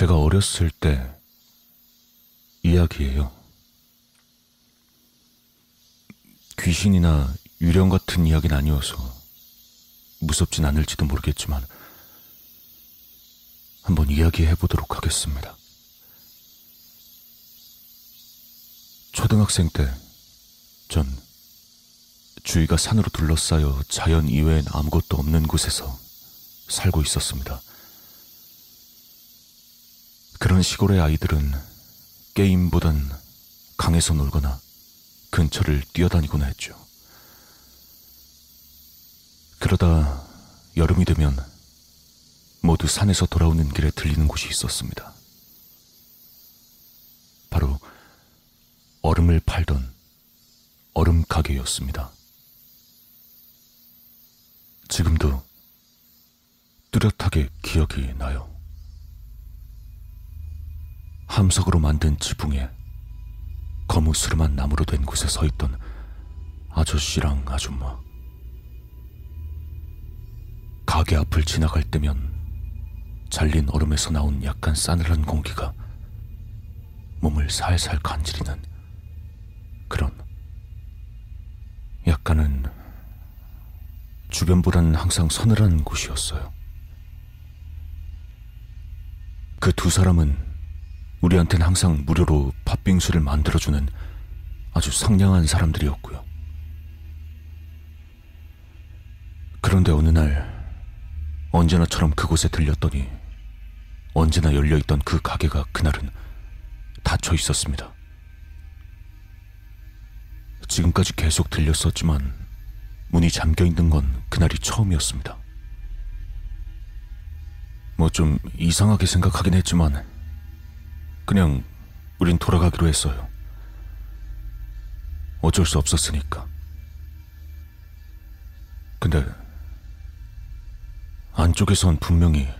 제가 어렸을 때 이야기예요. 귀신이나 유령 같은 이야기는 아니어서 무섭진 않을지도 모르겠지만 한번 이야기해 보도록 하겠습니다. 초등학생 때 전 주위가 산으로 둘러싸여 자연 이외엔 아무것도 없는 곳에서 살고 있었습니다. 그런 시골의 아이들은 게임보단 강에서 놀거나 근처를 뛰어다니곤 했죠. 그러다 여름이 되면 모두 산에서 돌아오는 길에 들리는 곳이 있었습니다. 바로 얼음을 팔던 얼음 가게였습니다. 지금도 뚜렷하게 기억이 나요. 함석으로 만든 지붕에 거무스름한 나무로 된 곳에 서 있던 아저씨랑 아줌마. 가게 앞을 지나갈 때면 잘린 얼음에서 나온 약간 싸늘한 공기가 몸을 살살 간지리는 그런 약간은 주변보다는 항상 서늘한 곳이었어요. 그 두 사람은 우리한테는 항상 무료로 팥빙수를 만들어주는 아주 상냥한 사람들이었고요. 그런데 어느 날 언제나처럼 그곳에 들렸더니 언제나 열려있던 그 가게가 그날은 닫혀 있었습니다. 지금까지 계속 들렸었지만 문이 잠겨 있는 건 그날이 처음이었습니다. 뭐 좀 이상하게 생각하긴 했지만 그냥 우린 돌아가기로 했어요. 어쩔 수 없었으니까. 근데 안쪽에선 분명히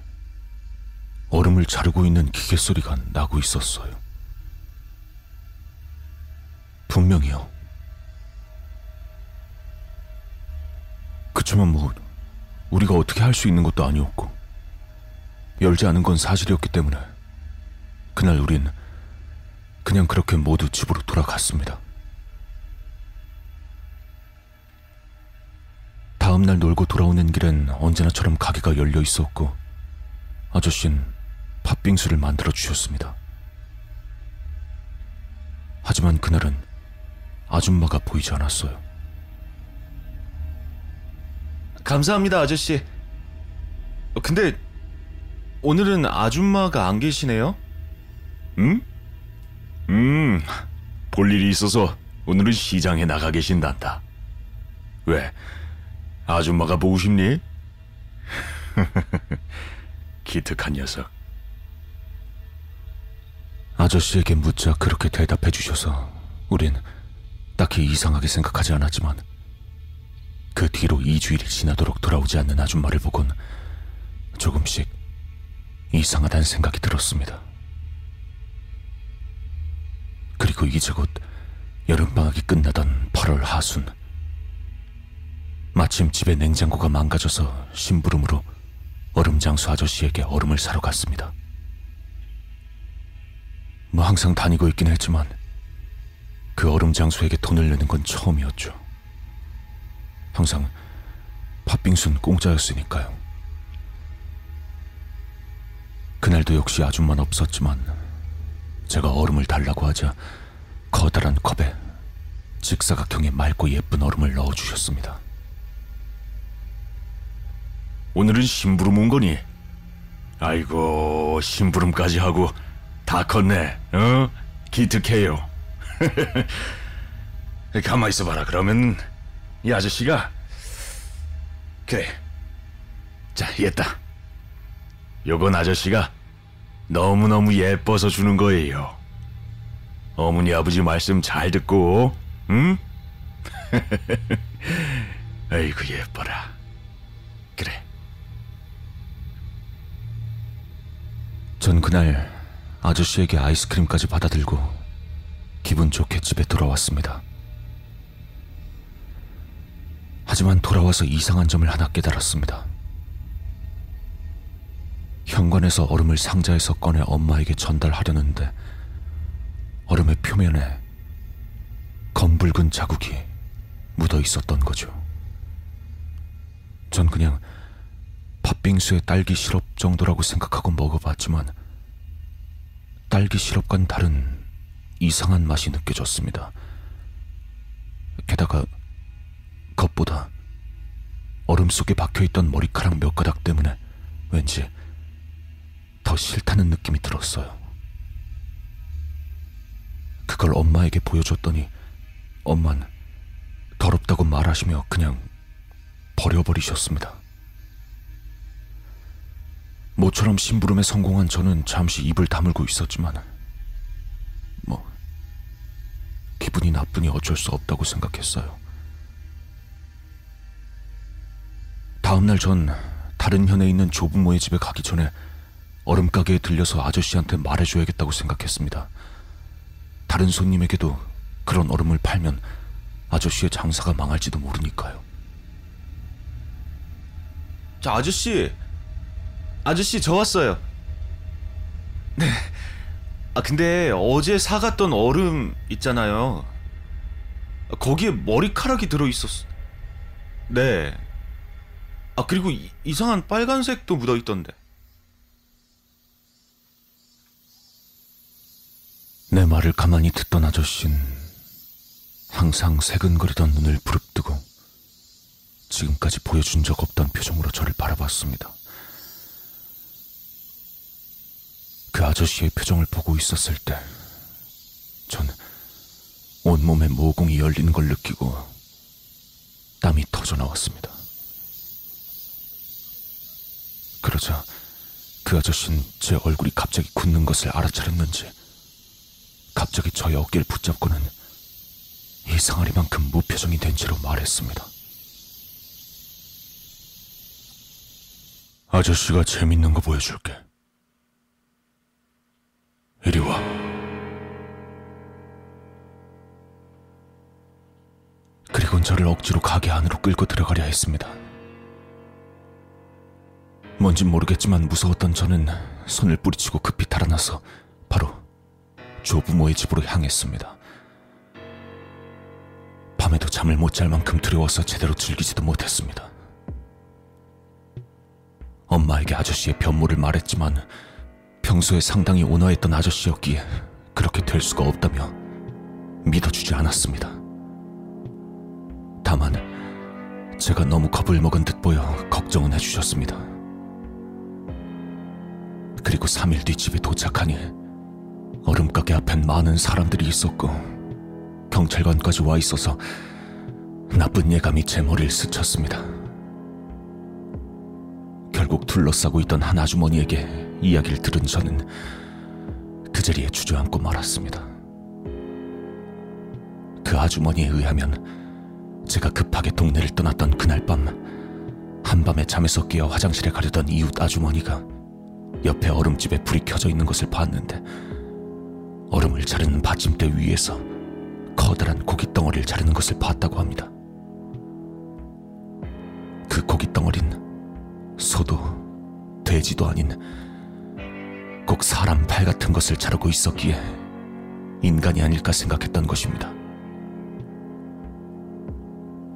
얼음을 자르고 있는 기계 소리가 나고 있었어요. 분명히요. 그치만 뭐 우리가 어떻게 할 수 있는 것도 아니었고 열지 않은 건 사실이었기 때문에 그날 우린 그냥 그렇게 모두 집으로 돌아갔습니다. 다음 날 놀고 돌아오는 길엔 언제나처럼 가게가 열려 있었고 아저씨는 팥빙수를 만들어 주셨습니다. 하지만 그날은 아줌마가 보이지 않았어요. 감사합니다, 아저씨. 근데 오늘은 아줌마가 안 계시네요? 응? 음, 볼 일이 있어서 오늘은 시장에 나가 계신단다. 왜? 아줌마가 보고 싶니? 기특한 녀석. 아저씨에게 묻자 그렇게 대답해 주셔서 우린 딱히 이상하게 생각하지 않았지만 그 뒤로 2주일이 지나도록 돌아오지 않는 아줌마를 보곤 조금씩 이상하다는 생각이 들었습니다. 그리고 이제 곧 여름방학이 끝나던 8월 하순 마침 집에 냉장고가 망가져서 심부름으로 얼음 장수 아저씨에게 얼음을 사러 갔습니다. 뭐 항상 다니고 있긴 했지만 그 얼음 장수에게 돈을 내는 건 처음이었죠. 항상 팥빙수는 공짜였으니까요. 그날도 역시 아줌마는 없었지만 제가 얼음을 달라고 하자 커다란 컵에 직사각형의 맑고 예쁜 얼음을 넣어주셨습니다. 오늘은 심부름 온 거니? 아이고, 심부름까지 하고 다 컸네. 어? 기특해요. 가만 있어봐라. 그러면 이 아저씨가 그래. 자, 얘다. 요건 아저씨가 너무너무 예뻐서 주는 거예요. 어머니 아버지 말씀 잘 듣고, 응? 아이고 예뻐라. 그래. 전 그날 아저씨에게 아이스크림까지 받아들고 기분 좋게 집에 돌아왔습니다. 하지만 돌아와서 이상한 점을 하나 깨달았습니다. 현관에서 얼음을 상자에서 꺼내 엄마에게 전달하려는데 얼음의 표면에 검붉은 자국이 묻어 있었던 거죠. 전 그냥 팥빙수의 딸기 시럽 정도라고 생각하고 먹어봤지만 딸기 시럽과는 다른 이상한 맛이 느껴졌습니다. 게다가 겉보다 얼음 속에 박혀있던 머리카락 몇 가닥 때문에 왠지 더 싫다는 느낌이 들었어요. 그걸 엄마에게 보여줬더니 엄만 더럽다고 말하시며 그냥 버려버리셨습니다. 모처럼 심부름에 성공한 저는 잠시 입을 다물고 있었지만 뭐 기분이 나쁘니 어쩔 수 없다고 생각했어요. 다음날 전 다른 현에 있는 조부모의 집에 가기 전에 얼음 가게에 들려서 아저씨한테 말해줘야겠다고 생각했습니다. 다른 손님에게도 그런 얼음을 팔면 아저씨의 장사가 망할지도 모르니까요. 자, 아저씨. 아저씨, 저 왔어요. 네. 아, 근데 어제 사갔던 얼음 있잖아요. 거기에 머리카락이 들어 있었어. 네. 아, 그리고 이, 이상한 빨간색도 묻어 있던데. 내 말을 가만히 듣던 아저씨는 항상 새근거리던 눈을 부릅뜨고 지금까지 보여준 적 없던 표정으로 저를 바라봤습니다. 그 아저씨의 표정을 보고 있었을 때, 전 온몸에 모공이 열리는 걸 느끼고 땀이 터져 나왔습니다. 그러자 그 아저씨는 제 얼굴이 갑자기 굳는 것을 알아차렸는지 갑자기 저의 어깨를 붙잡고는 이상하리만큼 무표정이 된 채로 말했습니다. 아저씨가 재밌는 거 보여줄게. 이리 와. 그리곤 저를 억지로 가게 안으로 끌고 들어가려 했습니다. 뭔진 모르겠지만 무서웠던 저는 손을 뿌리치고 급히 달아나서 바로 조부모의 집으로 향했습니다. 밤에도 잠을 못 잘 만큼 두려워서 제대로 즐기지도 못했습니다. 엄마에게 아저씨의 변모를 말했지만 평소에 상당히 온화했던 아저씨였기에 그렇게 될 수가 없다며 믿어주지 않았습니다. 다만 제가 너무 겁을 먹은 듯 보여 걱정은 해주셨습니다. 그리고 3일 뒤 집에 도착하니 얼음가게 앞엔 많은 사람들이 있었고 경찰관까지 와 있어서 나쁜 예감이 제 머리를 스쳤습니다. 결국 둘러싸고 있던 한 아주머니에게 이야기를 들은 저는 그 자리에 주저앉고 말았습니다. 그 아주머니에 의하면 제가 급하게 동네를 떠났던 그날 밤 한밤에 잠에서 깨어 화장실에 가려던 이웃 아주머니가 옆에 얼음집에 불이 켜져 있는 것을 봤는데 얼음을 자르는 받침대 위에서 커다란 고기 덩어리를 자르는 것을 봤다고 합니다. 그 고기 덩어리는 소도 돼지도 아닌 꼭 사람 팔 같은 것을 자르고 있었기에 인간이 아닐까 생각했던 것입니다.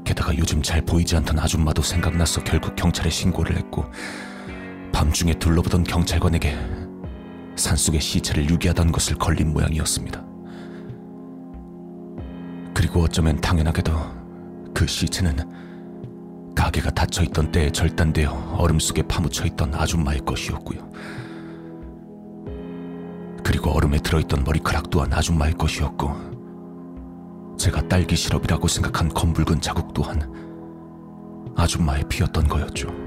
게다가 요즘 잘 보이지 않던 아줌마도 생각나서 결국 경찰에 신고를 했고 밤중에 둘러보던 경찰관에게 산속의 시체를 유기하던 것을 걸린 모양이었습니다. 그리고 어쩌면 당연하게도 그 시체는 가게가 닫혀있던 때에 절단되어 얼음 속에 파묻혀 있던 아줌마의 것이었고요. 그리고 얼음에 들어있던 머리카락 또한 아줌마의 것이었고, 제가 딸기 시럽이라고 생각한 검붉은 자국 또한 아줌마의 피였던 거였죠.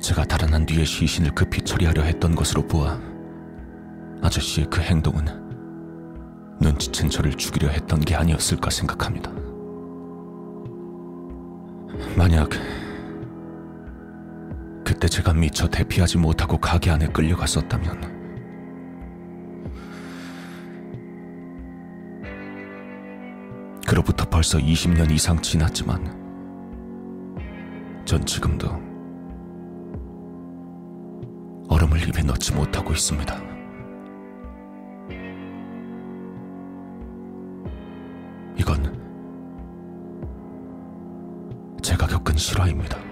제가 달아난 뒤에 시신을 급히 처리하려 했던 것으로 보아 아저씨의 그 행동은 눈치챈 저를 죽이려 했던 게 아니었을까 생각합니다. 만약 그때 제가 미처 대피하지 못하고 가게 안에 끌려갔었다면 그로부터 벌써 20년 이상 지났지만 전 지금도 얼음을 입에 넣지 못하고 있습니다. 이건 제가 겪은 실화입니다.